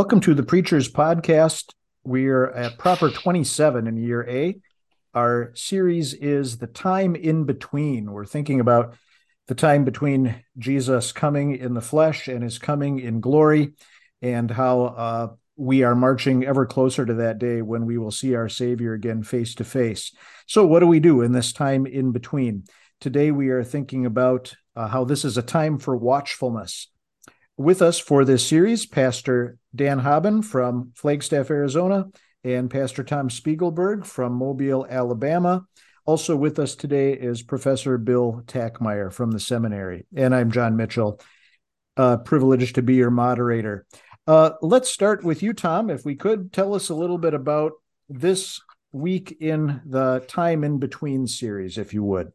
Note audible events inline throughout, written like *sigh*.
Welcome to the Preachers Podcast. We're at proper 27 in year A. Our series is The Time in Between. We're thinking about the time between Jesus coming in the flesh and his coming in glory, and how uh, we are marching ever closer to that day when we will see our Savior again face to face. So, what do we do in this time in between? Today, we are thinking about uh, how this is a time for watchfulness. With us for this series, Pastor Dan Habben from Flagstaff, Arizona, and Pastor Tom Spiegelberg from Mobile, Alabama. Also with us today is Professor Bill Tackmier from the seminary. And I'm John Micheel, uh, privileged to be your moderator. Uh, let's start with you, Tom. If we could tell us a little bit about this week in the Time in Between series, if you would.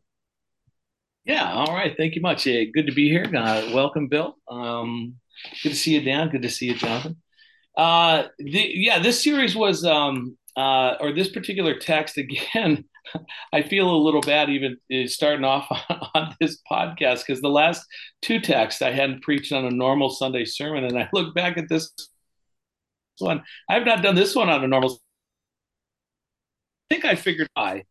Yeah, all right. Thank you much. Good to be here. Uh, welcome, Bill. Um, good to see you, Dan. Good to see you, Jonathan. Uh, the, yeah, this series was, um, uh, or this particular text *laughs* again. I feel a little bad even uh, starting off *laughs* on this podcast because the last two texts I hadn't preached on a normal Sunday sermon, and I look back at this one. I have not done this one on a normal. I think I figured I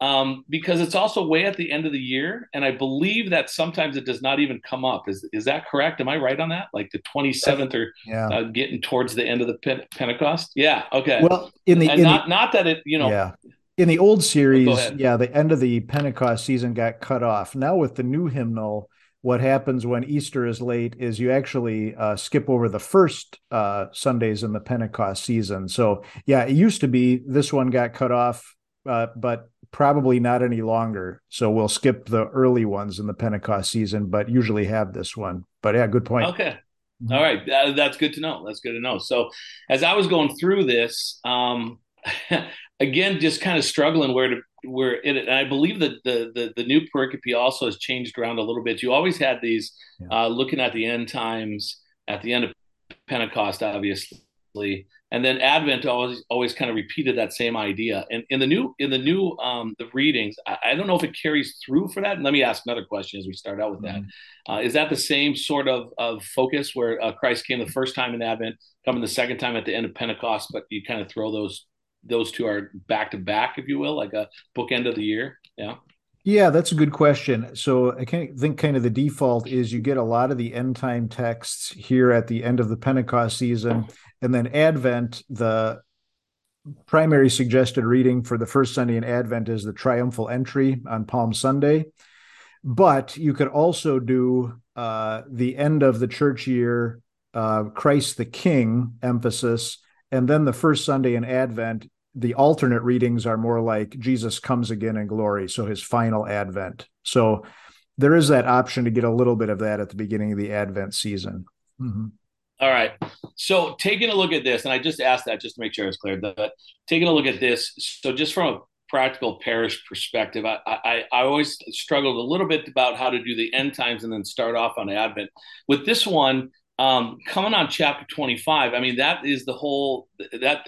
um, because it's also way at the end of the year, and I believe that sometimes it does not even come up. Is is that correct? Am I right on that? Like the twenty seventh or yeah. uh, getting towards the end of the Pen- Pentecost? Yeah. Okay. Well, in the in not the, not that it you know. Yeah. In the old series, yeah, the end of the Pentecost season got cut off. Now with the new hymnal, what happens when Easter is late is you actually uh, skip over the first uh, Sundays in the Pentecost season. So yeah, it used to be this one got cut off, uh, but probably not any longer. So we'll skip the early ones in the Pentecost season, but usually have this one. But yeah, good point. Okay. All right. That's good to know. That's good to know. So as I was going through this, um, *laughs* again, just kind of struggling where to where it, and I believe that the, the, the new pericope also has changed around a little bit. You always had these yeah. uh, looking at the end times at the end of Pentecost, obviously, and then Advent always always kind of repeated that same idea. And in the new in the new um, the readings, I, I, don't know if it carries through for that. And let me ask another question as we start out with mm-hmm. that: uh, Is that the same sort of of focus where uh, Christ came the first time in Advent, coming the second time at the end of Pentecost, but you kind of throw those those two are back to back, if you will, like a bookend of the year? Yeah. Yeah, that's a good question. So I think kind of the default is you get a lot of the end time texts here at the end of the Pentecost season, and then Advent, the primary suggested reading for the first Sunday in Advent is the triumphal entry on Palm Sunday. But you could also do uh, the end of the church year, uh, Christ the King emphasis, and then the first Sunday in Advent. The alternate readings are more like Jesus comes again in glory, so his final Advent. So there is that option to get a little bit of that at the beginning of the Advent season. Mm-hmm. All right. So taking a look at this, and I just asked that just to make sure it's clear. But taking a look at this, so just from a practical parish perspective, I, I, I always struggled a little bit about how to do the end times and then start off on Advent. With this one, um, coming on chapter 25, I mean, that is the whole, that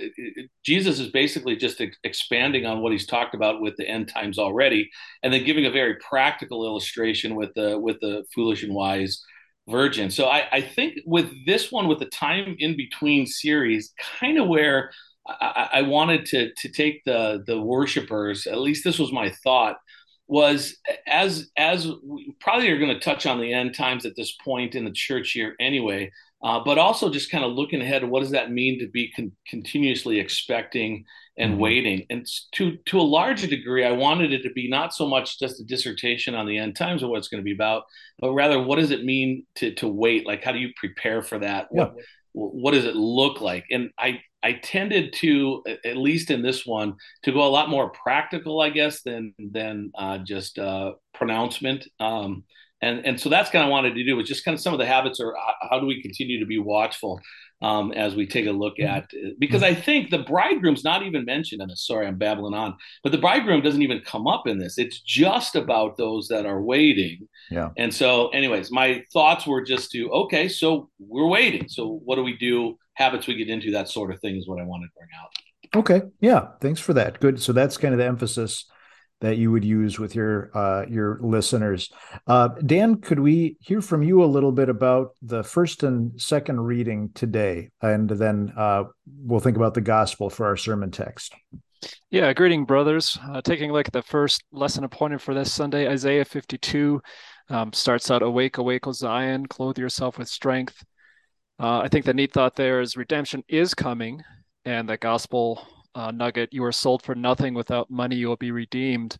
Jesus is basically just ex- expanding on what he's talked about with the end times already, and then giving a very practical illustration with the, with the foolish and wise Virgin. So I, I think with this one, with the time in between series, kind of where I, I wanted to to take the the worshipers, at least this was my thought, was as as we probably are going to touch on the end times at this point in the church year anyway. Uh, but also just kind of looking ahead, what does that mean to be con- continuously expecting and mm-hmm. waiting? And to to a larger degree, I wanted it to be not so much just a dissertation on the end times or what it's going to be about, but rather what does it mean to to wait? Like, how do you prepare for that? Yeah. What what does it look like? And I I tended to, at least in this one, to go a lot more practical, I guess, than than uh, just uh, pronouncement. Um, and and so that's kind of wanted to do was just kind of some of the habits or how do we continue to be watchful um, as we take a look mm-hmm. at because I think the bridegroom's not even mentioned in this. Sorry, I'm babbling on, but the bridegroom doesn't even come up in this. It's just about those that are waiting. Yeah. And so, anyways, my thoughts were just to okay, so we're waiting. So what do we do? Habits we get into, that sort of thing is what I wanted to bring out. Okay. Yeah. Thanks for that. Good. So that's kind of the emphasis that you would use with your uh, your listeners. Uh, Dan, could we hear from you a little bit about the first and second reading today, and then uh, we'll think about the gospel for our sermon text. Yeah, greeting, brothers. Uh, taking a look at the first lesson appointed for this Sunday, Isaiah 52 um, starts out, "Awake, awake, O Zion, clothe yourself with strength." Uh, I think the neat thought there is redemption is coming, and the gospel uh, nugget you are sold for nothing. Without money you will be redeemed.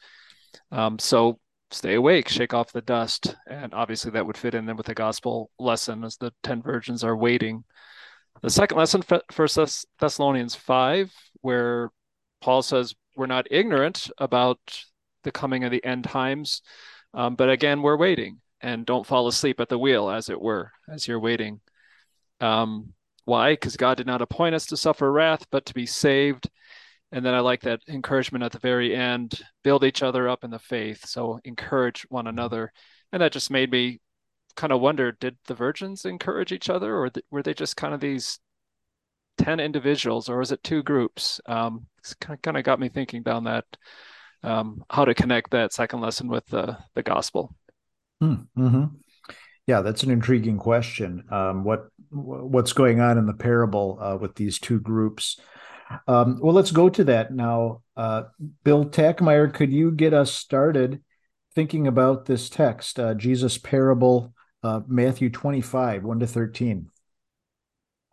Um, so stay awake shake off the dust. And obviously that would fit in then with the gospel lesson as the 10 virgins are waiting. The second lesson first thessalonians 5 where paul says we're not ignorant about the coming of the end times um, but again we're waiting. And don't fall asleep at the wheel as it were as you're waiting. Um, why? Because God did not appoint us to suffer wrath, but to be saved. And then I like that encouragement at the very end build each other up in the faith. So encourage one another. And that just made me kind of wonder did the virgins encourage each other, or th- were they just kind of these 10 individuals, or was it two groups? Um, it's kind of got me thinking down that um, how to connect that second lesson with the, the gospel. Hmm, mm-hmm. Yeah, that's an intriguing question. Um, what what's going on in the parable uh, with these two groups? Um, well, let's go to that now. Uh, Bill Tackmier, could you get us started thinking about this text, uh, Jesus' parable, uh, Matthew 25, 1 to 13?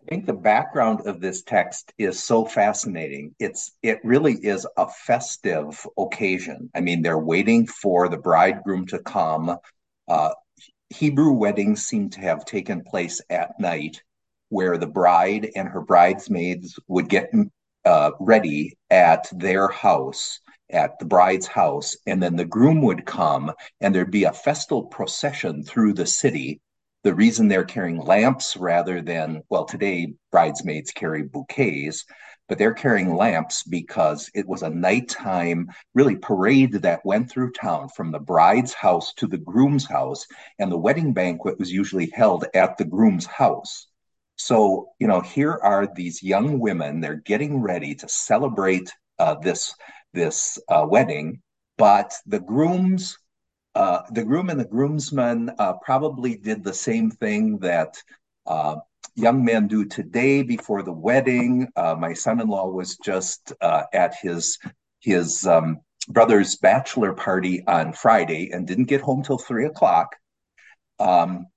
I think the background of this text is so fascinating. It's it really is a festive occasion. I mean, they're waiting for the bridegroom to come. Uh, Hebrew weddings seem to have taken place at night, where the bride and her bridesmaids would get uh, ready at their house, at the bride's house, and then the groom would come and there'd be a festal procession through the city. The reason they're carrying lamps rather than, well, today bridesmaids carry bouquets, but they're carrying lamps because it was a nighttime, really parade that went through town from the bride's house to the groom's house. And the wedding banquet was usually held at the groom's house. So, you know, here are these young women, they're getting ready to celebrate uh, this, this uh, wedding, but the grooms, uh, the groom and the groomsmen uh, probably did the same thing that uh, young men do today before the wedding. Uh, my son-in-law was just uh, at his his um, brother's bachelor party on Friday and didn't get home till three o'clock. Um,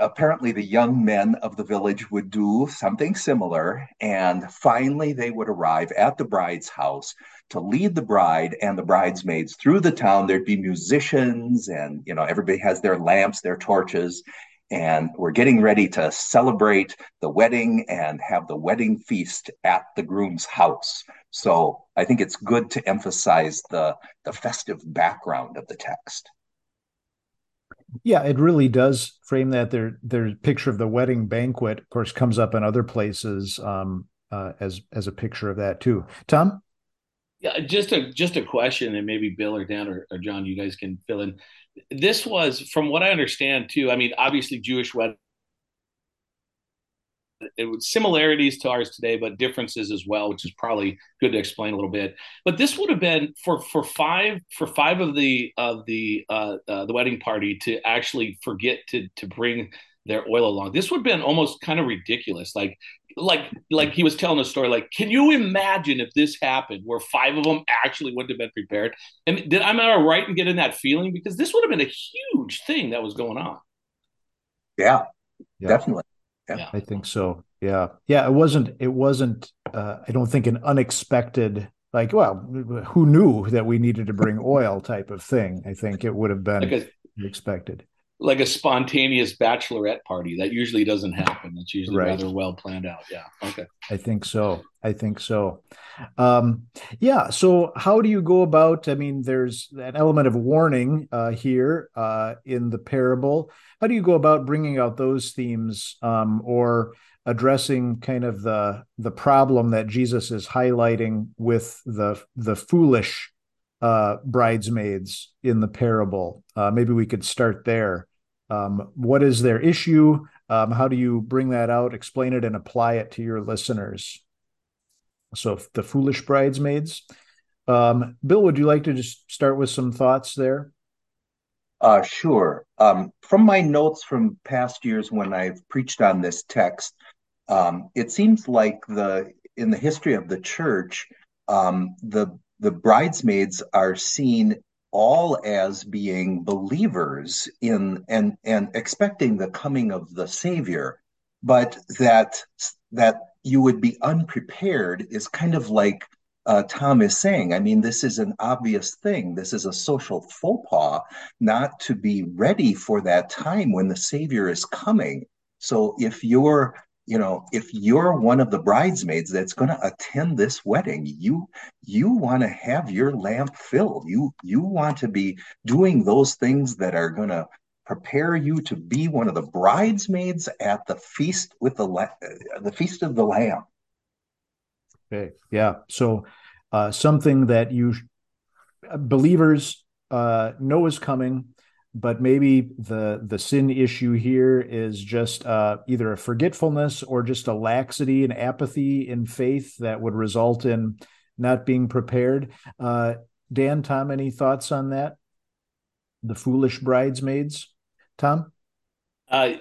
apparently, the young men of the village would do something similar, and finally, they would arrive at the bride's house to lead the bride and the bridesmaids through the town. There'd be musicians, and you know, everybody has their lamps, their torches, and we're getting ready to celebrate the wedding and have the wedding feast at the groom's house. So I think it's good to emphasize the the festive background of the text. Yeah, it really does frame that. Their their picture of the wedding banquet, of course, comes up in other places um, uh, as as a picture of that too. Tom. Yeah, just a just a question, and maybe Bill or Dan or, or John, you guys can fill in this was, from what I understand, too. I mean, obviously, Jewish wedding. It was similarities to ours today, but differences as well, which is probably good to explain a little bit. But this would have been for for five for five of the of the uh, uh, the wedding party to actually forget to to bring their oil along. This would have been almost kind of ridiculous. Like like like he was telling a story like can you imagine if this happened where five of them actually wouldn't have been prepared? And did i'm not right in getting that feeling? Because this would have been a huge thing that was going on. Yeah, yeah. definitely. Yeah. yeah. i think so. Yeah. Yeah it wasn't it wasn't uh, i don't think an unexpected like well who knew that we needed to bring oil type of thing? I think it would have been like a, expected like a spontaneous bachelorette party. That usually doesn't happen. It's usually right. rather well planned out. Yeah. Okay. I think so. I think so. Um yeah. So how do you go about i mean there's an element of warning uh here uh in the parable. How do you go about bringing out those themes um or addressing kind of the the problem that jesus is highlighting with the the foolish uh, bridesmaids in the parable. Uh, maybe we could start there. Um, what is their issue? Um, how do you bring that out, explain it, and apply it to your listeners? So, the foolish bridesmaids. Um, Bill, would you like to just start with some thoughts there? Uh, sure. Um, from my notes from past years when I've preached on this text, um, it seems like the in the history of the church, um, the the bridesmaids are seen all as being believers in and and expecting the coming of the Savior, but that that you would be unprepared is kind of like uh, Tom is saying. I mean, this is an obvious thing. This is a social faux pas not to be ready for that time when the Savior is coming. So if you're you know if you're one of the bridesmaids that's going to attend this wedding you you want to have your lamp filled you you want to be doing those things that are going to prepare you to be one of the bridesmaids at the feast with the the feast of the lamb Okay. Yeah. So uh, something that you believers uh, know is coming, but maybe the the sin issue here is just uh, either a forgetfulness or just a laxity and apathy in faith that would result in not being prepared. Uh, Dan, Tom, any thoughts on that? The foolish bridesmaids, Tom. Uh,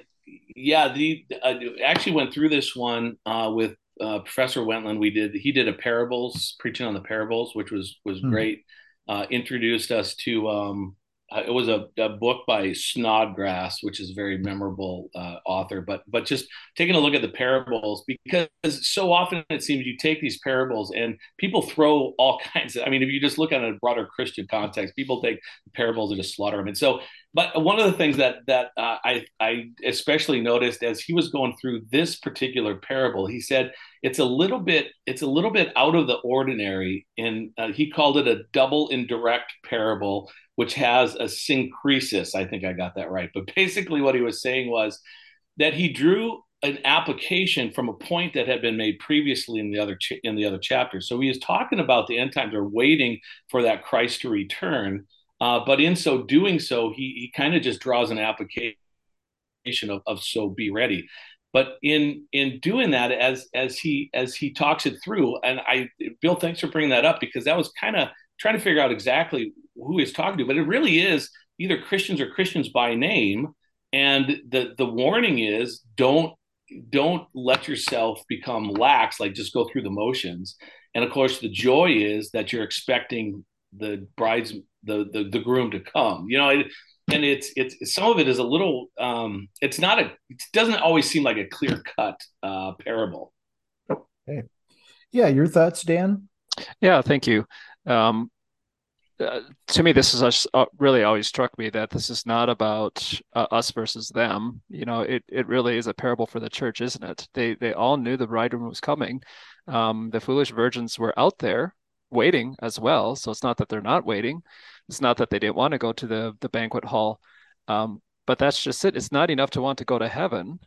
yeah, the uh, actually went through this one uh, with uh, Professor Wendland, we did he did a parables preaching on the parables, which was was mm-hmm. great. Uh, introduced us to um, uh, it was a, a, book by Snodgrass, which is a very memorable uh, author. But but just taking a look at the parables, because so often it seems you take these parables and people throw all *laughs* kinds of. I mean, if you just look at it in a broader Christian context, people take parables and just slaughter them. And so, but one of the things that that uh, I I especially noticed as he was going through this particular parable, he said it's a little bit it's a little bit out of the ordinary, and uh, he called it a double indirect parable which has a syncrisis. I think I got that right. But basically, what he was saying was that he drew an application from a point that had been made previously in the other ch- in the other chapter. So he is talking about the end times are waiting for that Christ to return. Uh, but in so doing so, he he kind of just draws an application of, of so be ready. But in in doing that, as as he as he talks it through, and I Bill, thanks for bringing that up because that was kind of trying to figure out exactly who he's talking to, but it really is either Christians or Christians by name. And the the warning is don't don't let yourself become lax, like just go through the motions. And of course, the joy is that you're expecting the bride's the the, the groom to come. You know, it, and it's it's some of it is a little. Um, it's not a. It doesn't always seem like a clear cut uh, parable. Okay. Yeah, your thoughts, Dan? Yeah, thank you. Um, uh, to me, this is uh, really always struck me that this is not about uh, us versus them. You know, it it really is a parable for the church, isn't it? They they all knew the bridegroom was coming. Um, the foolish virgins were out there waiting as well. So it's not that they're not waiting. It's not that they didn't want to go to the the banquet hall. Um, but that's just it. It's not enough to want to go to heaven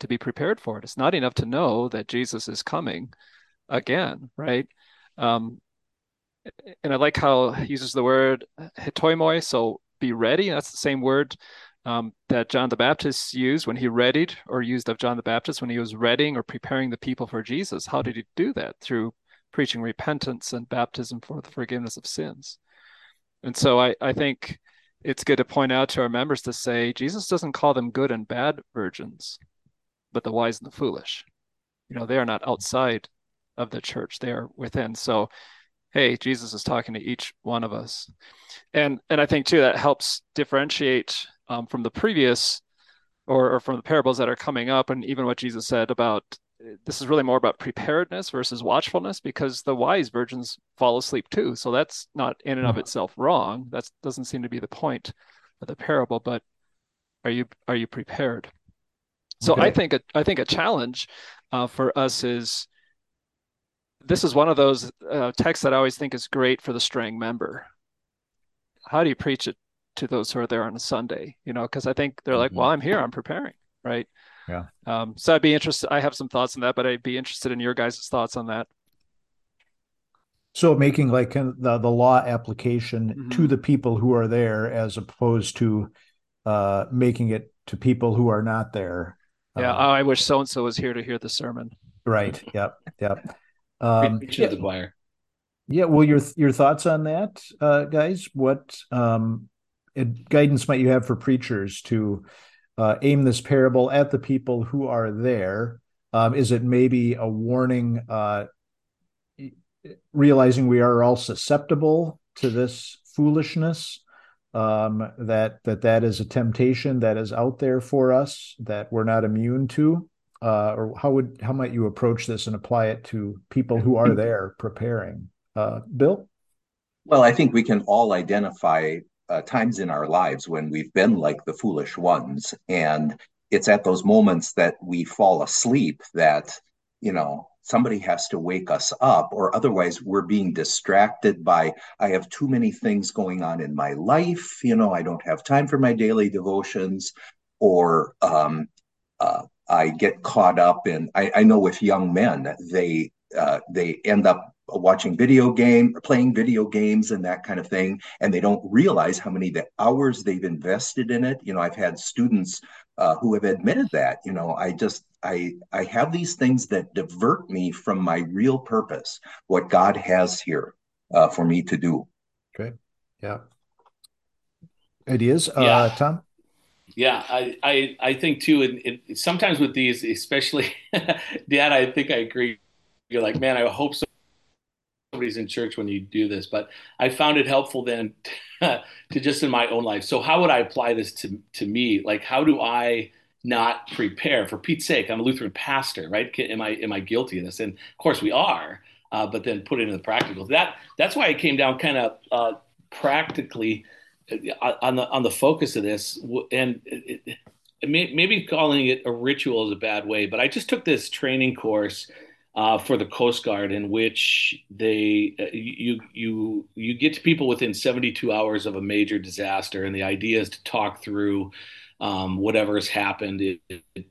to be prepared for it. It's not enough to know that Jesus is coming again, right? Um, and I like how he uses the word hetoimoi, so be ready. That's the same word um, that John the Baptist used when he readied, or used of John the Baptist when he was readying or preparing the people for Jesus. How did he do that? Through preaching repentance and baptism for the forgiveness of sins. And so I, I think it's good to point out to our members to say Jesus doesn't call them good and bad virgins, but the wise and the foolish. You know, they are not outside of the church, they are within. So hey jesus is talking to each one of us and and i think too that helps differentiate um, from the previous or, or from the parables that are coming up and even what jesus said about this is really more about preparedness versus watchfulness because the wise virgins fall asleep too so that's not in and of mm-hmm. itself wrong that doesn't seem to be the point of the parable but are you are you prepared so okay. i think a, i think a challenge uh, for us is this is one of those uh, texts that I always think is great for the straying member. How do you preach it to those who are there on a Sunday? You know, because I think they're like, mm-hmm. well, I'm here, I'm preparing, right? Yeah. Um, so I'd be interested. I have some thoughts on that, but I'd be interested in your guys' thoughts on that. So making like the the law application mm-hmm. to the people who are there, as opposed to uh, making it to people who are not there. Yeah, uh, I wish so and so was here to hear the sermon. Right. *laughs* Yep. Yep. Um, yeah. the choir. Yeah, well, your your thoughts on that, uh, guys? What um, guidance might you have for preachers to uh, aim this parable at the people who are there? Um, is it maybe a warning, uh, realizing we are all susceptible to this foolishness? Um, that that that is a temptation that is out there for us that we're not immune to, uh, or how would how might you approach this and apply it to people who are there preparing? Uh, Bill? Well, I think we can all identify uh, times in our lives when we've been like the foolish ones. And it's at those moments that we fall asleep that, you know, somebody has to wake us up, or otherwise we're being distracted by, I have too many things going on in my life. You know, I don't have time for my daily devotions, or um, uh, I get caught up in, I, I know with young men, they, uh, they end up watching video game playing video games and that kind of thing and they don't realize how many the hours they've invested in it. You know i've had students uh, who have admitted that you know i just i i have these things that divert me from my real purpose what god has here uh, for me to do. Okay yeah. Ideas uh, yeah. uh tom? Yeah, I, I, I think too, and, sometimes with these, especially, *laughs* Dad, I think I agree. You're like, man, I hope so somebody's in church when you do this, but I found it helpful then *laughs* to just in my own life. So how would I apply this to to me? Like how do I not prepare? For Pete's sake, I'm a Lutheran pastor, right? Am I am I guilty of this? And of course we are. Uh, but then put it into the practical. That that's why it came down kind of uh, practically uh, on the on the focus of this, and it, it, maybe calling it a ritual is a bad way. But I just took this training course uh, for the Coast Guard, in which they uh, you you you get to people within 72 hours of a major disaster, and the idea is to talk through um, whatever has happened. It, it,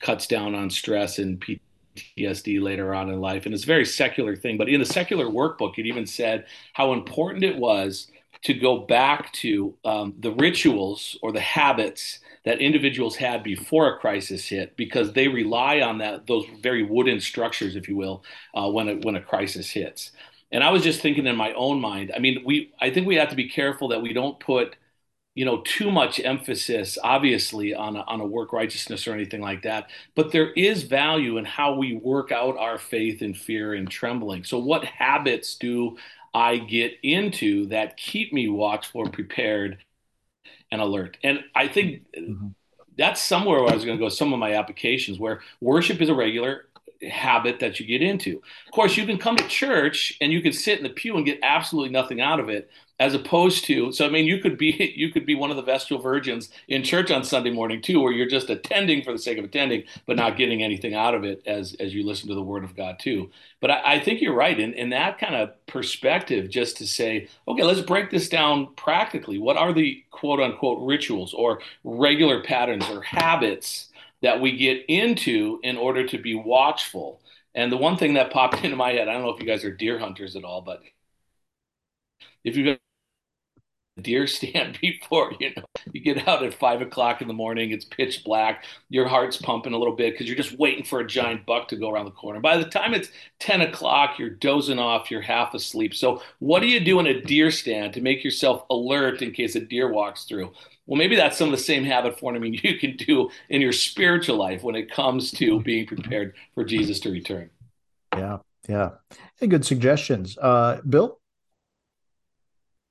cuts down on stress and PTSD later on in life, and it's a very secular thing. But in the secular workbook, it even said how important it was to go back to um, the rituals or the habits that individuals had before a crisis hit because they rely on that those very wooden structures, if you will, uh, when a, when a crisis hits. And I was just thinking in my own mind. I mean, we I think we have to be careful that we don't put you know too much emphasis obviously on a, on a work righteousness or anything like that but there is value in how we work out our faith in fear and trembling so what habits do i get into that keep me watchful prepared and alert. And I think mm-hmm. that's somewhere where I was going to go. Some of my applications where worship is a regular habit that you get into. Of course, you can come to church and you can sit in the pew and get absolutely nothing out of it, as opposed to so i mean you could be *laughs* you could be one of the vestal virgins in church on sunday morning too where you're just attending for the sake of attending but not getting anything out of it as as you listen to the word of god too but i, I think you're right in, in that kind of perspective just to say okay let's break this down practically what are the quote unquote rituals or regular patterns or habits that we get into in order to be watchful. And the one thing that popped *laughs* into my head i don't know if you guys are deer hunters at all but if you have a deer *laughs* stand before you know you get out at five o'clock in the morning it's pitch black your heart's pumping a little bit because you're just waiting for a giant buck to go around the corner. By the time it's 10 o'clock you're dozing off you're half asleep. So what do you do in a deer stand to make yourself alert in case a deer walks through well maybe that's some of the same habit forming *laughs* you can do in your spiritual life when it comes to being prepared for jesus to return. Yeah yeah. Hey, good suggestions. Uh bill?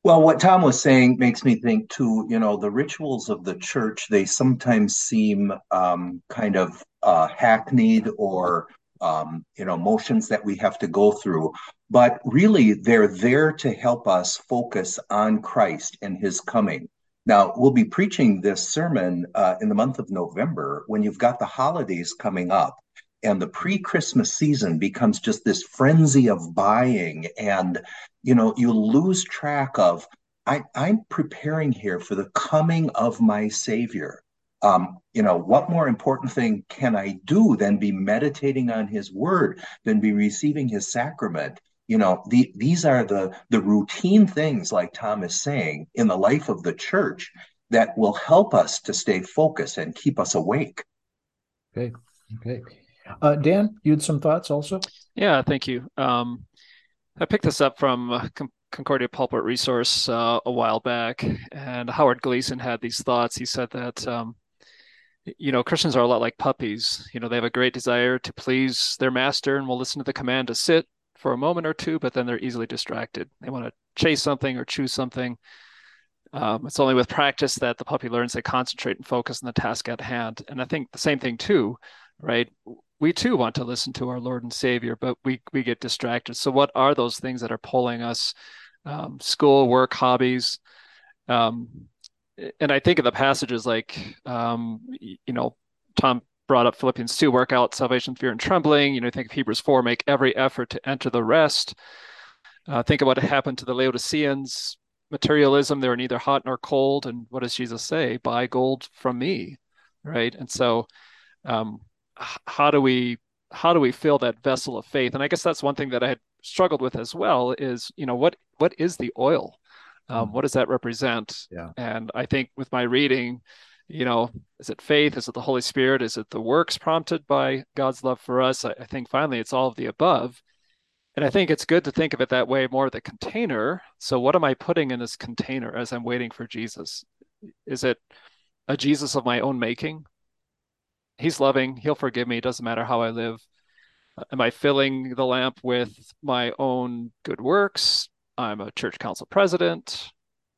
Well, what Tom was saying makes me think too, you know, the rituals of the church, they sometimes seem um, kind of uh, hackneyed or, um, you know, motions that we have to go through. But really, they're there to help us focus on Christ and his coming. Now, we'll be preaching this sermon uh, in the month of November when you've got the holidays coming up and the pre-christmas season becomes just this frenzy of buying and you know you lose track of I, i'm preparing here for the coming of my savior. Um, you know what more important thing can i do than be meditating on his word than be receiving his sacrament you know the, these are the the routine things like tom is saying in the life of the church that will help us to stay focused and keep us awake okay okay uh, Dan, you had some thoughts also? Yeah, thank you. Um, I picked this up from Concordia Pulpit Resource uh, a while back, and Howard Gleason had these thoughts. He said that um, you know Christians are a lot like puppies. You know, they have a great desire to please their master and will listen to the command to sit for a moment or two, but then they're easily distracted. They want to chase something or choose something. Um, it's only with practice that the puppy learns to concentrate and focus on the task at hand. And I think the same thing too, right? We too want to listen to our Lord and Savior, but we we get distracted. So what are those things that are pulling us? Um, school, work, hobbies. Um, and I think of the passages like, um, you know, Tom brought up Philippians 2, work out salvation, fear, and trembling. You know, think of Hebrews 4, make every effort to enter the rest. Uh, think of what happened to the Laodiceans. Materialism, they were neither hot nor cold. And what does Jesus say? Buy gold from me, right? And so, um, how do we how do we fill that vessel of faith? And I guess that's one thing that I had struggled with as well. Is you know what what is the oil? Um, mm. what does that represent? Yeah. And I think with my reading, you know, is it faith? Is it the Holy Spirit? Is it the works prompted by God's love for us? I, I think finally it's all of the above. And I think it's good to think of it that way more the container. So, what am I putting in this container as I'm waiting for Jesus? Is it a Jesus of my own making? He's loving, He'll forgive me. It doesn't matter how I live. Uh, am I filling the lamp with my own good works? I'm a church council president,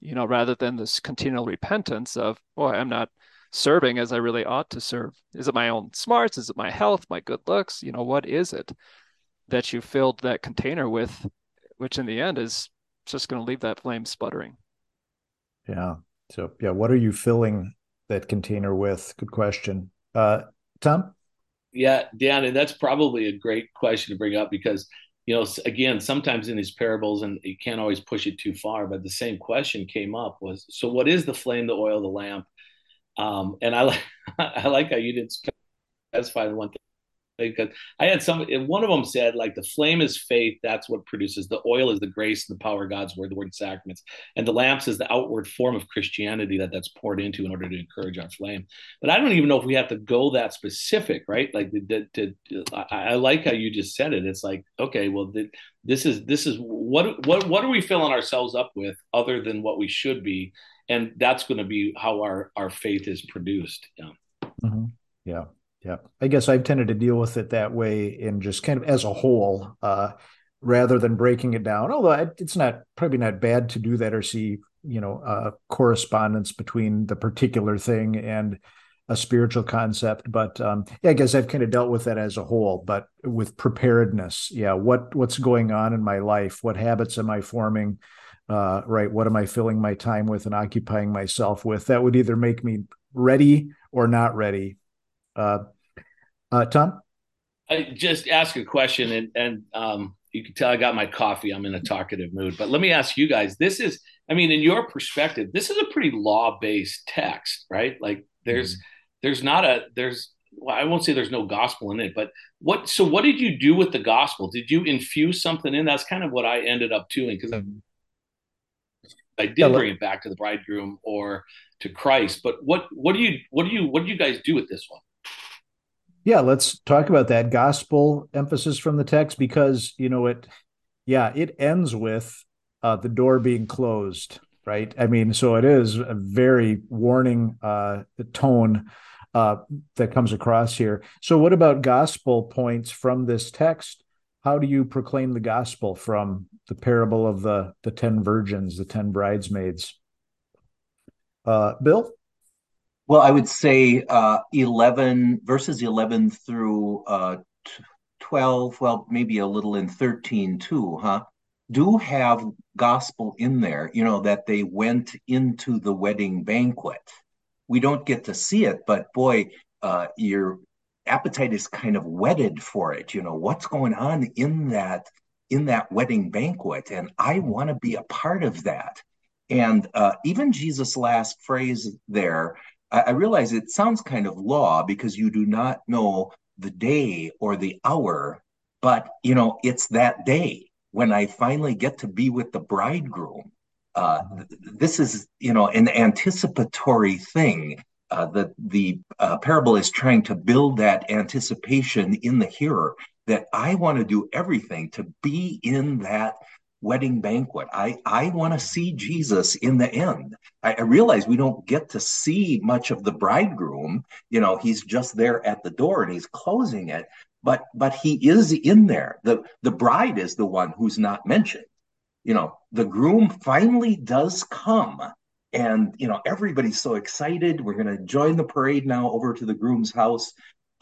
you know, rather than this continual repentance of, boy, I'm not serving as I really ought to serve. Is it my own smarts? Is it my health, my good looks? You know, what is it? that you filled that container with, which in the end is just going to leave that flame sputtering. Yeah. So, yeah, what are you filling that container with? Good question. Uh, Tom? Yeah, Dan, and that's probably a great question to bring up because, you know, again, sometimes in these parables, and you can't always push it too far, but the same question came up was, so what is the flame, the oil, the lamp? Um, and I like, *laughs* I like how you didn't specify the one thing because I had some, one of them said, like, the flame is faith. That's what produces. The oil is the grace and the power of God's word, the word and sacraments. And the lamps is the outward form of Christianity that that's poured into in order to encourage our flame. But I don't even know if we have to go that specific, right? Like, the, the, the, I, I, like how you just said it. It's like, okay, well, this is, this is what, what, what are we filling ourselves up with other than what we should be? And that's going to be how our, our faith is produced. Yeah. Mm-hmm. Yeah. Yeah, I guess I've tended to deal with it that way and just kind of as a whole, uh, rather than breaking it down. Although it's not probably not bad to do that or see you know uh, correspondence between the particular thing and a spiritual concept. But um, yeah, I guess I've kind of dealt with that as a whole. But with preparedness, yeah, what what's going on in my life? What habits am I forming? Uh, right, what am I filling my time with and occupying myself with? That would either make me ready or not ready uh, uh, Tom? I just ask a question, and, and um, you can tell I got my coffee. I'm in a talkative mood. But let me ask you guys this is, I mean, in your perspective, this is a pretty law based text, right? Like there's, mm-hmm. there's not a, there's, well, I won't say there's no gospel in it, but what, so what did you do with the gospel? Did you infuse something in? That's kind of what I ended up doing because mm-hmm. I did bring it back to the bridegroom or to Christ. But what, what do you, what do you, what do you guys do with this one? Yeah, let's talk about that gospel emphasis from the text because you know it. Yeah, it ends with uh, the door being closed, right? I mean, so it is a very warning uh, tone uh, that comes across here. So, what about gospel points from this text? How do you proclaim the gospel from the parable of the the ten virgins, the ten bridesmaids? Uh, Bill. Well, I would say uh, 11 verses 11 through uh, 12, well, maybe a little in 13 too, huh? Do have gospel in there, you know, that they went into the wedding banquet. We don't get to see it, but boy, uh, your appetite is kind of whetted for it. You know, what's going on in that in that wedding banquet, and I want to be a part of that. And uh, even Jesus' last phrase there, I, I realize it sounds kind of law because you do not know the day or the hour, but you know, it's that day when I finally get to be with the bridegroom. Uh, this is, you know, an anticipatory thing. Uh, the the uh, parable is trying to build that anticipation in the hearer, that I want to do everything to be in that wedding banquet. I, I want to see Jesus in the end. I, I, realize we don't get to see much of the bridegroom. You know, he's just there at the door and he's closing it, but but he is in there. The the bride is the one who's not mentioned. You know, the groom finally does come. And you know, everybody's so excited. We're gonna join the parade now over to the groom's house.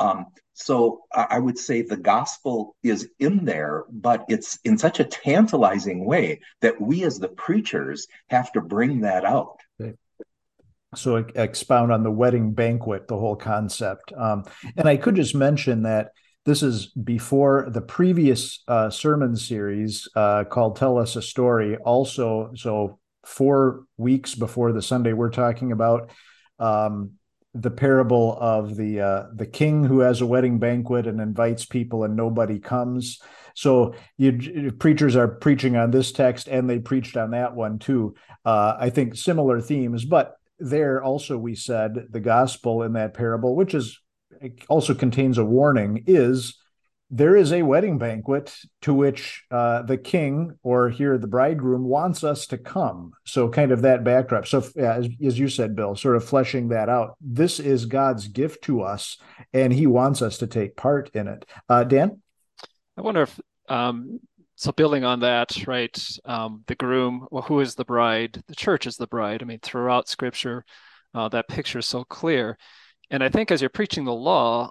Um, so I would say the gospel is in there, but it's in such a tantalizing way that we as the preachers have to bring that out. So expound on the wedding banquet, the whole concept. Um, and I could just mention that this is before the previous uh, sermon series uh, called "Tell Us a Story." Also, so four weeks before the Sunday we're talking about. Um, the parable of the uh, the king who has a wedding banquet and invites people and nobody comes. So you preachers are preaching on this text and they preached on that one too. Uh, I think similar themes, but there also we said the gospel in that parable, which is also contains a warning, is there is a wedding banquet to which uh, the king or here the bridegroom wants us to come. So kind of that backdrop. So as, as, you said bill sort of fleshing that out this is god's gift to us and he wants us to take part in it. Uh, dan? I wonder if um, so building on that right um, the groom well who is the bride? The church is the bride. I mean throughout scripture uh, that picture is so clear. And i think as you're preaching the law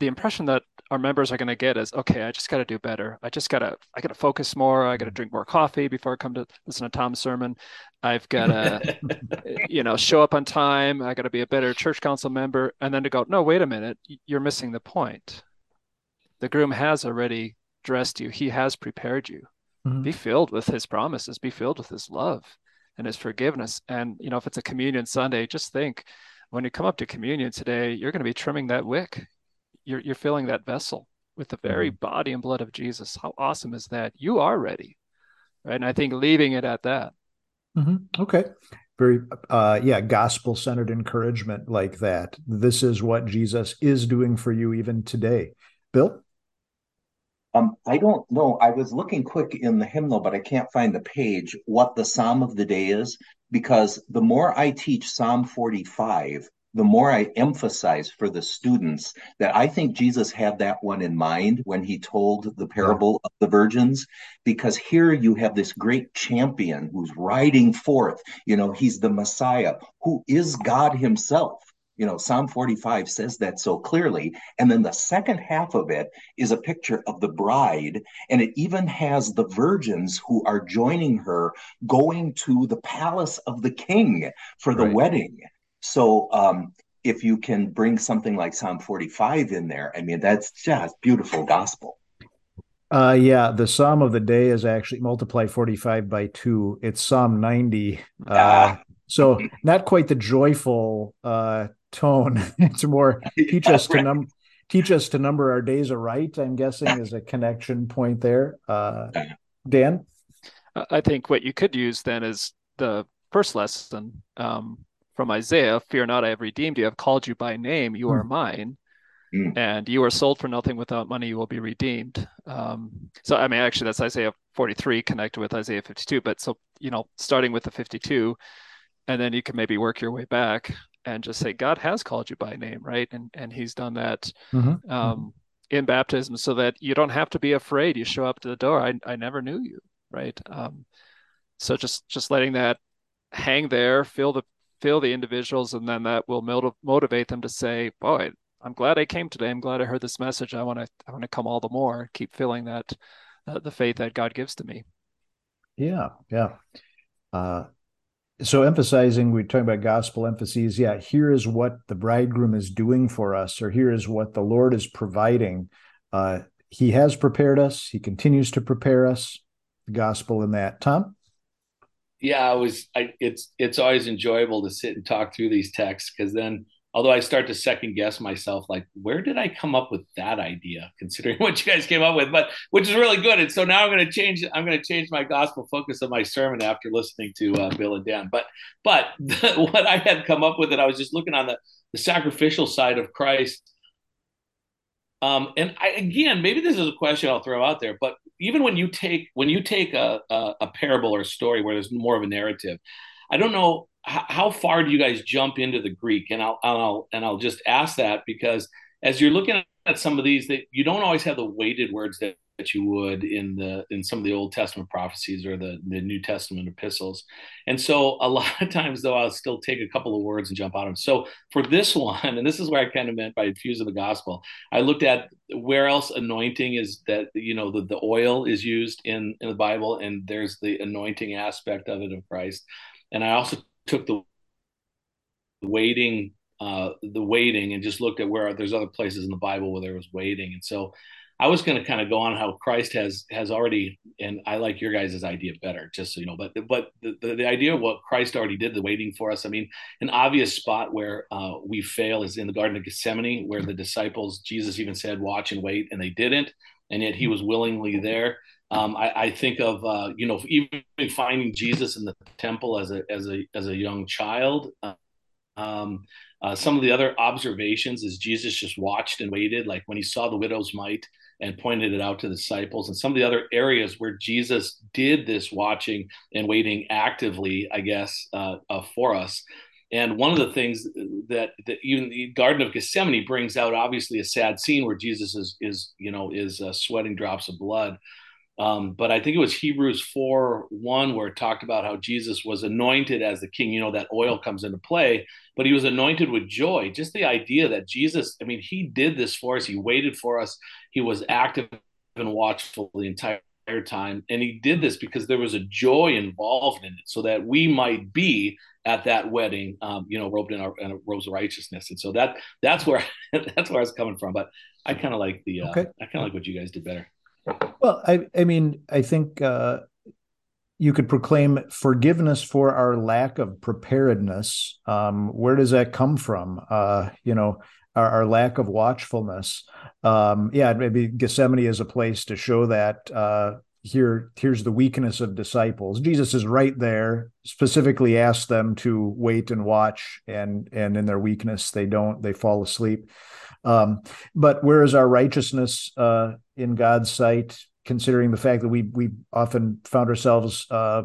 the impression that our members are going to get is okay i just got to do better. I just got to i got to focus more. I got to drink more coffee before i come to listen to tom's sermon. I've got to *laughs* you know show up on time. I got to be a better church council member. And then to go no wait a minute. You're missing the point. The groom has already dressed you. He has prepared you. Mm-hmm. be filled with his promises. Be filled with his love and his forgiveness. And you know if it's a communion sunday just think when you come up to communion today you're going to be trimming that wick you're you're filling that vessel with the very mm-hmm. body and blood of Jesus. How awesome is that? You are ready, right? And I think leaving it at that. Mm-hmm. Okay, very uh, yeah, gospel centered encouragement like that. This is what Jesus is doing for you even today. Bill. Um, I don't know. I was looking quick in the hymnal, but I can't find the page. What the psalm of the day is, because the more I teach Psalm 45, the more I emphasize for the students that I think Jesus had that one in mind when he told the parable of the virgins, because here you have this great champion who's riding forth. You know, he's the Messiah who is God himself. You know, Psalm 45 says that so clearly. And then the second half of it is a picture of the bride, and it even has the virgins who are joining her going to the palace of the king for the right. wedding. So um, if you can bring something like Psalm 45 in there, I mean, that's just beautiful gospel. Uh, yeah, the Psalm of the day is actually multiply 45 by two. It's Psalm 90. Uh, ah. So not quite the joyful uh, tone. *laughs* it's more *laughs* teach yeah, us to number teach us to number our days aright. I'm guessing is a connection point there. Uh, Dan, I think what you could use then is the first lesson. Um, from Isaiah, Fear not, I have redeemed you. I've called you by name. You are mine. Mm. And you are sold for nothing without money. You will be redeemed. Um, so, I mean, actually, that's Isaiah 43 connected with Isaiah 52. But so, you know, starting with the 52, and then you can maybe work your way back and just say, God has called you by name, right? And and He's done that mm-hmm. um, in baptism, so that you don't have to be afraid. You show up to the door. I I never knew you, right? Um, so just just letting that hang there, feel the feel the individuals, and then that will motiv- motivate them to say, "Boy, I'm glad I came today. I'm glad I heard this message. I want to I want to come all the more. Keep feeling that uh, the faith that God gives to me." Yeah, yeah. Uh, so emphasizing we're talking about gospel emphases yeah here is what the bridegroom is doing for us or here is what the lord is providing uh, he has prepared us he continues to prepare us the gospel in that tom yeah, I was. I, it's it's always enjoyable to sit and talk through these texts because then, although I start to second guess myself, like where did I come up with that idea? *laughs* Considering what you guys came up with, but which is really good. And so now I'm going to change. I'm going to change my gospel focus of my sermon after listening to uh, Bill and Dan. But but *laughs* the, what I had come up with, and I was just looking on the the sacrificial side of Christ Um, and I, again, maybe this is a question I'll throw out there, but even when you take when you take a, a, a parable or a story where there's more of a narrative, I don't know how, how far do you guys jump into the Greek, and I'll, I'll and I'll just ask that because as you're looking at some of these, that you don't always have the weighted words that that you would in the in some of the Old Testament prophecies or the the New Testament epistles. And so a *laughs* lot of times though I'll still take a couple of words and jump of them. So for this *laughs* one, and this is where I kind of meant by infusing the gospel, I looked at where else anointing is that you know the, the oil is used in in the Bible and there's the anointing aspect of it of Christ. And I also took the waiting uh, the waiting and just looked at where there's other places in the Bible where there was waiting. And so I was going to kind of go on how Christ has has already, and I like your guys' idea better, just so you know. But but the, the, the, idea of what Christ already did, the waiting for us. I mean, an obvious spot where uh, we fail is in the Garden of Gethsemane, where the disciples, Jesus even said, "Watch and wait," and they didn't, and yet He was willingly there. Um, I, I, think of uh, you know even finding Jesus in the temple as a as a as a young child. Um, uh, some of the other observations is Jesus just watched and waited, like when he saw the widow's mite and pointed it out to the disciples and some of the other areas where Jesus did this watching and waiting actively, I guess, uh, uh, for us. And one of the things that, that even the Garden of Gethsemane brings out, obviously, a sad scene where Jesus is, is you know, is uh, sweating drops of blood. Um, but I think it was Hebrews 4 1 where it talked about how Jesus was anointed as the king. You know, that oil comes into play, but he was anointed with joy. Just the idea that Jesus, I mean, he did this for us, he waited for us, he was active and watchful the entire time. And he did this because there was a joy involved in it so that we might be at that wedding, um, you know, robed in our, in robes of righteousness. And so that that's where *laughs* that's where I was coming from. But I kind of like the uh, okay. I kind of like what you guys did better. Well, I, I mean, I think uh, you could proclaim forgiveness for our lack of preparedness. Um, where does that come from? Uh, you know, our, our, lack of watchfulness. Um, yeah, maybe Gethsemane is a place to show that. Uh, here, here's the weakness of disciples. Jesus is right there. Specifically, asked them to wait and watch, and and in their weakness, they don't. They fall asleep. Um, but where is our righteousness uh, in God's sight, considering the fact that we we often found ourselves uh,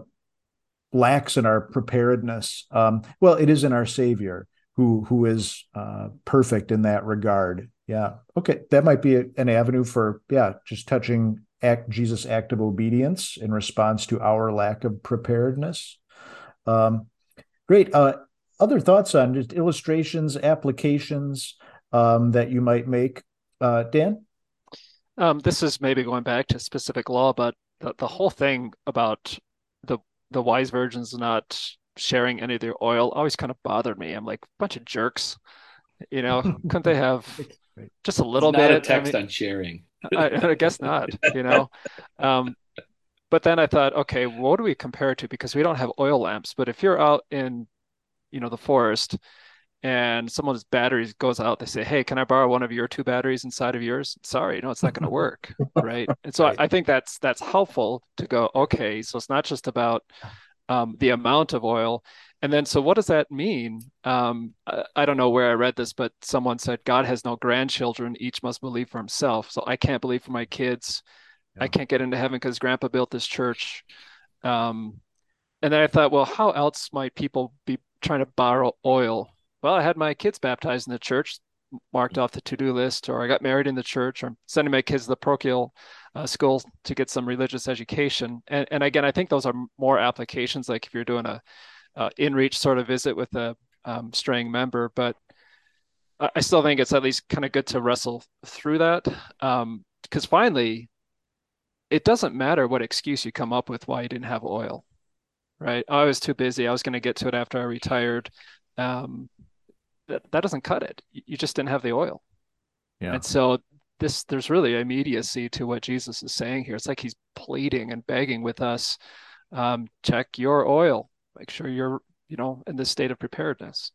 lax in our preparedness? Um, well, it is in our Savior who who is uh, perfect in that regard. Yeah. Okay, that might be a, an avenue for yeah, just touching act Jesus' act of obedience in response to our lack of preparedness. Um, great. Uh, other thoughts on just illustrations, applications um, that you might make, uh, Dan? Um, this is maybe going back to specific law, but the, the whole thing about the the wise virgins not sharing any of their oil always kind of bothered me. I'm like, bunch of jerks. You know, *laughs* couldn't they have just a little it's bit? Not a text I mean, on sharing. I, I, *laughs* guess not. You know, um, but then I thought, okay, what do we compare it to? Because we don't have oil lamps. But if you're out in, you know, the forest and someone's batteries goes out they say hey can i borrow one of your two batteries inside of yours? Sorry no it's not going to work *laughs* right? And so right. I, I, think that's that's helpful to go okay so it's not just about um, the amount of oil. And then so what does that mean? Um, I, I, don't know where i read this but someone said god has no grandchildren each must believe for himself. So i can't believe for my kids. Yeah. i can't get into heaven because grandpa built this church. Um, and then i thought well how else might people be trying to borrow oil well, I had my kids baptized in the church, marked off the to-do list, or I got married in the church, or sending my kids to the parochial uh, school to get some religious education. And, and again, I think those are more applications, like if you're doing a uh, in-reach sort of visit with a um, straying member. But I still think it's at least kind of good to wrestle through that, because um, finally, it doesn't matter what excuse you come up with why you didn't have oil right? I was too busy. I was going to get to it after I retired. Um, that, that doesn't cut it. You just didn't have the oil. Yeah. And so this there's really immediacy to what Jesus is saying here. It's like he's pleading and begging with us. Um, check your oil. Make sure you're, you know, in this state of preparedness.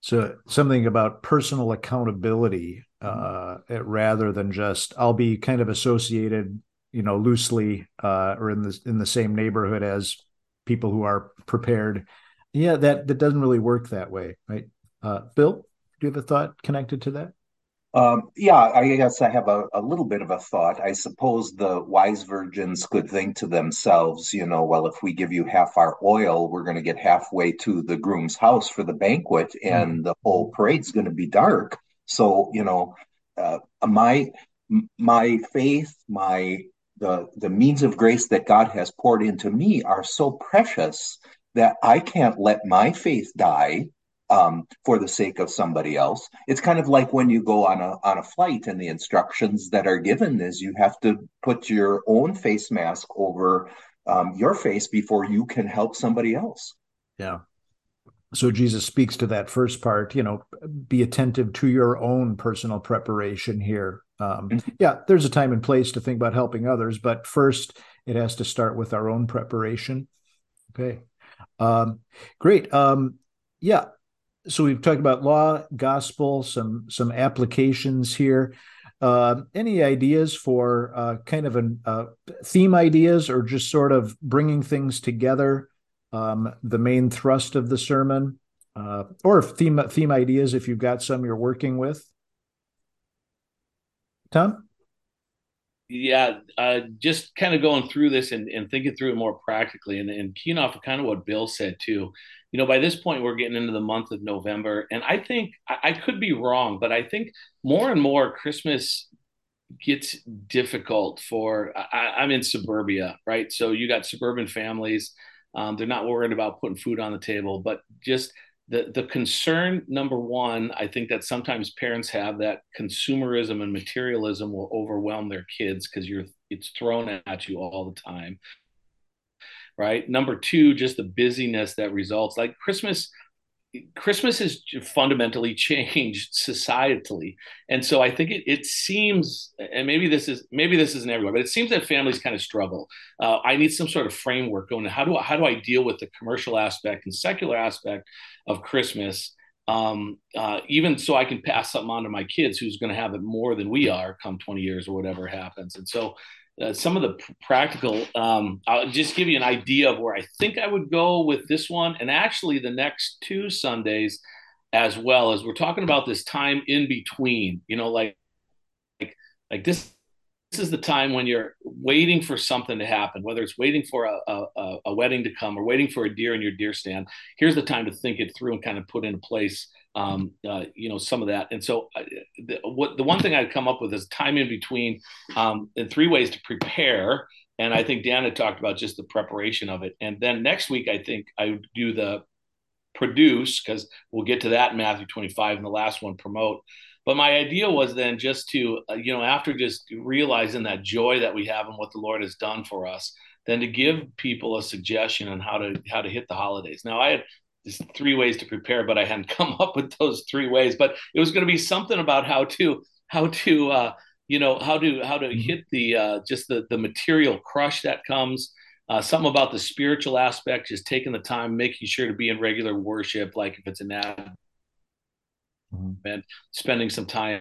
So something about personal accountability, uh, rather than just I'll be kind of associated, you know, loosely uh, or in the in the same neighborhood as people who are prepared. Yeah, that that doesn't really work that way, right? Uh, Bill, do you have a thought connected to that? Um, yeah, I guess I have a, a little bit of a thought. I suppose the wise virgins could think to themselves, you know, well, if we give you half our oil, we're going to get halfway to the groom's house for the banquet, and mm-hmm. the whole parade's going to be dark. So, you know, uh, my my faith, my the the means of grace that God has poured into me are so precious that I can't let my faith die um, for the sake of somebody else. It's kind of like when you go on a on a flight, and the instructions that are given is you have to put your own face mask over um, your face before you can help somebody else. Yeah. So Jesus speaks to that first part. You know, be attentive to your own personal preparation here. Um, mm-hmm. yeah, there's a time and place to think about helping others, but first it has to start with our own preparation. Okay. Um, great. Um, yeah, so we've talked about law, gospel, some some applications here. Uh, any ideas for uh, kind of an uh, theme ideas, or just sort of bringing things together? Um, the main thrust of the sermon, uh, or theme theme ideas if you've got some you're working with. Tom. Yeah, uh, just kind of going through this and, and thinking through it more practically, and, and keying off of kind of what Bill said too you know, by this point, we're getting into the month of November. And I think I, I could be wrong, but I think more and more Christmas gets difficult for I, am in suburbia, right? So you got suburban families. Um, they're not worried about putting food on the table, but just the the concern number one, I think that sometimes parents have that consumerism and materialism will overwhelm their kids because you're it's thrown at you all the time right? Number two, just the busyness that results. Like Christmas, Christmas has fundamentally *laughs* changed societally, and so I think it, it seems, and maybe this is maybe this isn't everywhere, but it seems that families kind of struggle. Uh, I need some sort of framework going. How do I, how do I deal with the commercial aspect and secular aspect of Christmas? Um, uh, even so I can pass something on to my kids who's going to have it more than we are come 20 years or whatever happens. And so uh, some of the practical um, i'll just give you an idea of where i think i would go with this one and actually the next two sundays as well as we're talking about this time in between you know like like, like this this is the time when you're waiting for something to happen, whether it's waiting for a, a, a, wedding to come or waiting for a deer in your deer stand. Here's the time to think it through and kind of put into place, um, uh, you know, some of that. And so, uh, the, what the one thing I'd come up with is time in between, um, and three ways to prepare. And I think Dan had talked about just the preparation of it. And then next week, I think I would do the produce because we'll get to that in Matthew 25 and the last one promote. But my idea was then just to, uh, you know, after just realizing that joy that we have and what the Lord has done for us, then to give people a suggestion on how to how to hit the holidays. Now I had just three ways to prepare, but I hadn't *laughs* come up with those three ways. But it was going to be something about how to how to uh, you know how to how to mm-hmm. hit the uh, just the the material crush that comes. Uh, something about the spiritual aspect, just taking the time, making sure to be in regular worship, like if it's an ad mm-hmm. and spending some time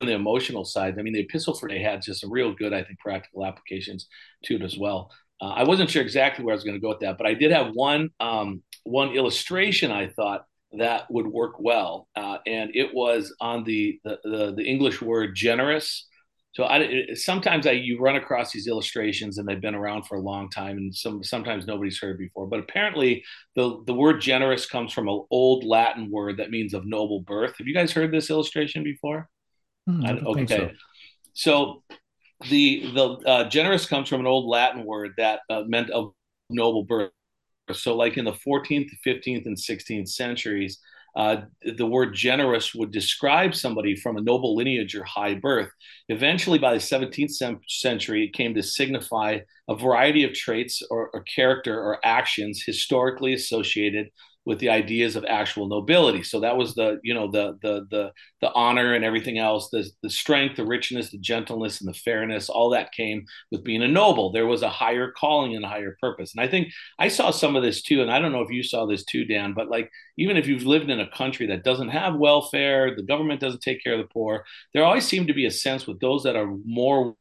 on the emotional side. I mean, the epistle for today had just some real good, I think, practical applications to it as well. Uh, I wasn't sure exactly where I was going to go with that, but I did have one um, one illustration I thought that would work well, uh, and it was on the, the the, the English word generous. So I, sometimes I you run across these illustrations and they've been around for a long time, and some sometimes nobody's heard before. But apparently, the the word generous comes from an old Latin word that means of noble birth. Have you guys heard this illustration before? Hmm, I, okay, so. so. The the uh, generous comes from an old Latin word that uh, meant of noble birth. So, like in the 14th, 15th, and 16th centuries, uh, the word generous would describe somebody from a noble lineage or high birth. Eventually, by the 17th century, it came to signify a variety of traits or, or character or actions historically associated with the ideas of actual nobility. So that was the you know the the the the honor and everything else, the the strength, the richness, the gentleness, and the fairness. All that came with being a noble. There was a higher calling and a higher purpose. And I think I saw some of this too. And I don't know if you saw this too, Dan. But like even if you've lived in a country that doesn't have welfare, the government doesn't take care of the poor. There always seemed to be a sense with those that are more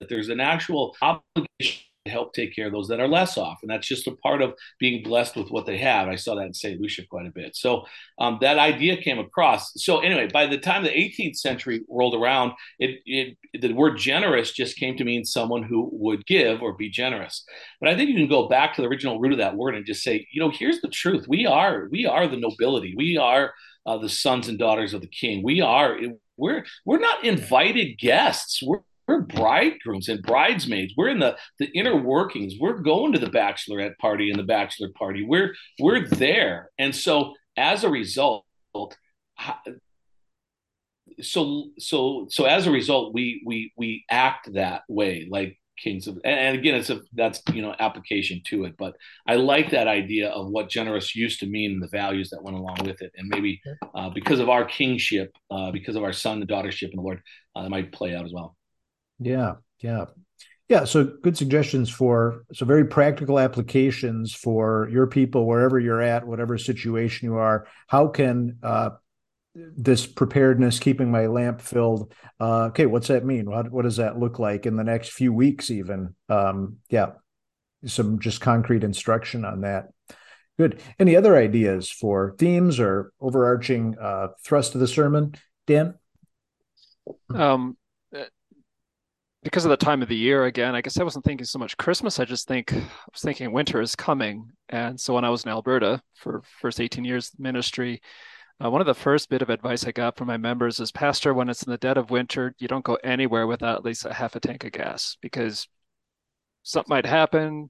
that there's an actual obligation help take care of those that are less off. And that's just a part of being blessed with what they have. I saw that in St. Lucia quite a bit. So um, that idea came across. So anyway, by the time the 18th century rolled around, it, it, the word generous just came to mean someone who would give or be generous. But I think you can go back to the original root of that word and just say, you know, here's the truth. We are, we are the nobility. We are uh, the sons and daughters of the king. We are, we're, we're not invited guests. We're, we're bridegrooms and bridesmaids. We're in the the inner workings. We're going to the bachelorette party and the bachelor party. We're we're there, and so as a result, so so so as a result, we we we act that way, like kings of. And, again, it's a that's you know application to it, but I like that idea of what generous used to mean and the values that went along with it, and maybe uh, because of our kingship, uh, because of our son and daughtership in the Lord, uh, that might play out as well. Yeah, yeah. Yeah, so good suggestions for so very practical applications for your people wherever you're at, whatever situation you are. How can uh, this preparedness, keeping my lamp filled? Uh, okay, what's that mean? What what does that look like in the next few weeks? Even, um, yeah, some just concrete instruction on that. Good. Any other ideas for themes or overarching uh, thrust of the sermon, Dan? Um, because of the time of the year again i guess i wasn't thinking so much christmas i just think i was thinking winter is coming. And so when i was in alberta for first 18 years ministry uh, one of the first bit of advice i got from my members is pastor when it's in the dead of winter you don't go anywhere without at least a half a tank of gas because something might happen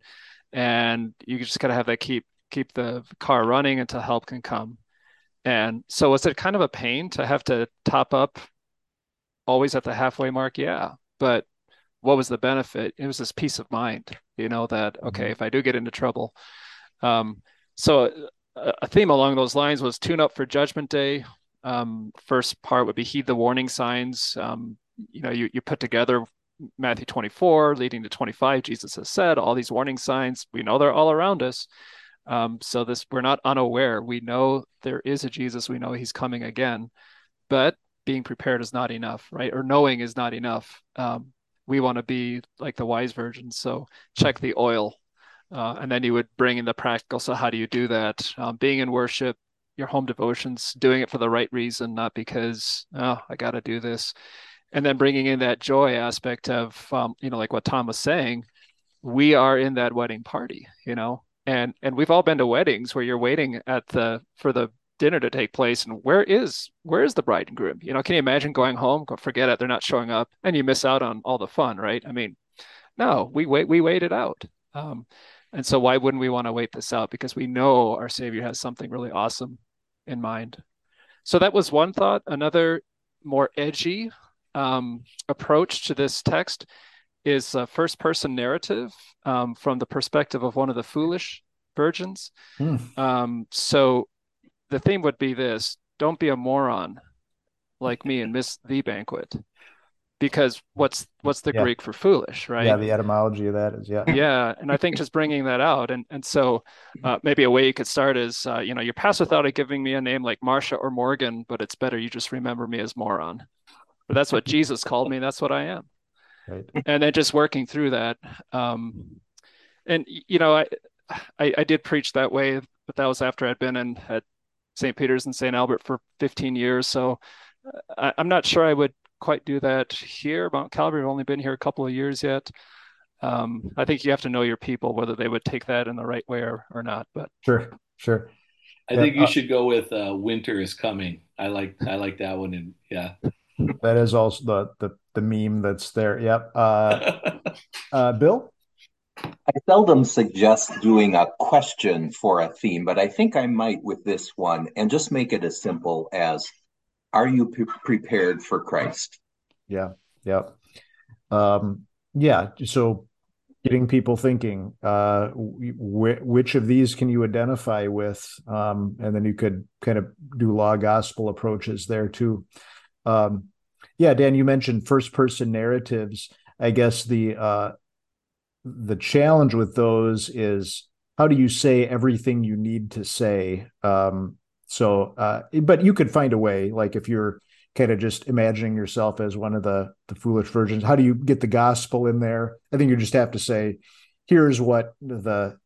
and you just got to have that keep keep the car running until help can come. And so was it kind of a pain to have to top up always at the halfway mark? Yeah but what was the benefit? It was this peace of mind, you know, that, okay, mm-hmm. if I do get into trouble. Um, so a, a, theme along those lines was tune up for judgment day. Um, first part would be heed the warning signs. Um, you know, you, you put together Matthew 24 leading to 25, Jesus has said all these warning signs. We know they're all around us. Um, so this, we're not unaware. We know there is a Jesus. We know he's coming again, but being prepared is not enough, right? Or knowing is not enough. Um, we want to be like the wise virgin. So check the oil. Uh, and then you would bring in the practical. So how do you do that? Um, being in worship, your home devotions, doing it for the right reason, not because oh I got to do this, and then bringing in that joy aspect of um, you know like what Tom was saying, we are in that wedding party, you know, and and we've all been to weddings where you're waiting at the for the dinner to take place and where is where is the bride and groom? You know can you imagine going home go forget it they're not showing up and you miss out on all the fun right? I mean no we wait we wait it out. Um, and so why wouldn't we want to wait this out? Because we know our savior has something really awesome in mind. So that was one thought. Another more edgy um, approach to this text is a first person narrative um, from the perspective of one of the foolish virgins. Mm. um, so the theme would be this don't be a moron like me and miss the banquet. Because what's what's the yeah. greek for foolish right? Yeah the etymology of that is yeah. *laughs* Yeah and i think just bringing that out and and so uh, maybe a way you could start is uh, you know you pass without it giving me a name like marsha or morgan but it's better you just remember me as moron. But that's what jesus called me that's what i am. Right. and then just working through that um and you know I, I i did preach that way but that was after i'd been in at St. Peter's and St. Albert for 15 years. So I, am not sure I would quite do that here. Mount Calvary, I've only been here a couple of years yet. Um, I think you have to know your people, whether they would take that in the right way or, or not. But sure, sure. I yeah, think you uh, should go with uh, "Winter is Coming." I like I like that one, and yeah, that is also the the the meme that's there. Yep. Uh, *laughs* uh, Bill. I seldom suggest doing a question for a theme, but I think I might with this one and just make it as simple as Are you pre- prepared for Christ? Yeah. Yeah. Um, yeah. So getting people thinking uh, wh- which of these can you identify with um, and then you could kind of do law gospel approaches there too um, yeah dan you mentioned first person narratives i guess the uh, the challenge with those is how do you say everything you need to say? Um, so uh, but you could find a way like if you're kind of just imagining yourself as one of the the foolish virgins how do you get the gospel in there? I think you just have to say here's what the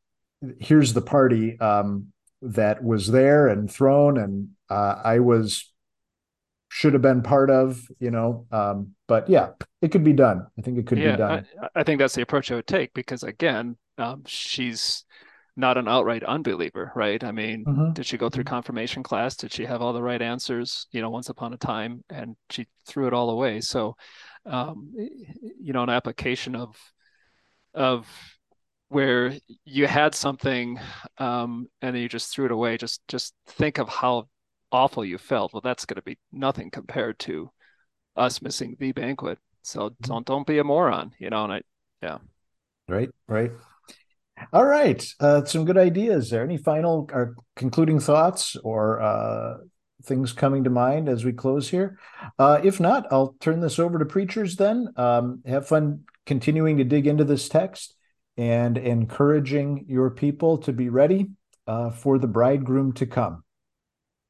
here's the party um, that was there and thrown, and uh, I was should have been part of, you know. Um, but yeah, it could be done. I think it could yeah, be done. I, I, think that's the approach I would take because again, um, she's not an outright unbeliever, right? I mean, mm-hmm. did she go through mm-hmm. confirmation class? Did she have all the right answers, you know, once upon a time, and she threw it all away? So, um, you know, an application of of where you had something um, and then you just threw it away. Just just think of how awful you felt. Well, that's going to be nothing compared to us missing the banquet. So mm-hmm. don't don't be a moron, you know. And I, yeah, right, right. All right, uh, some good ideas there. Any final or concluding thoughts or uh, things coming to mind as we close here? Uh, if not, I'll turn this over to preachers. Then um, have fun continuing to dig into this text and encouraging your people to be ready uh, for the bridegroom to come.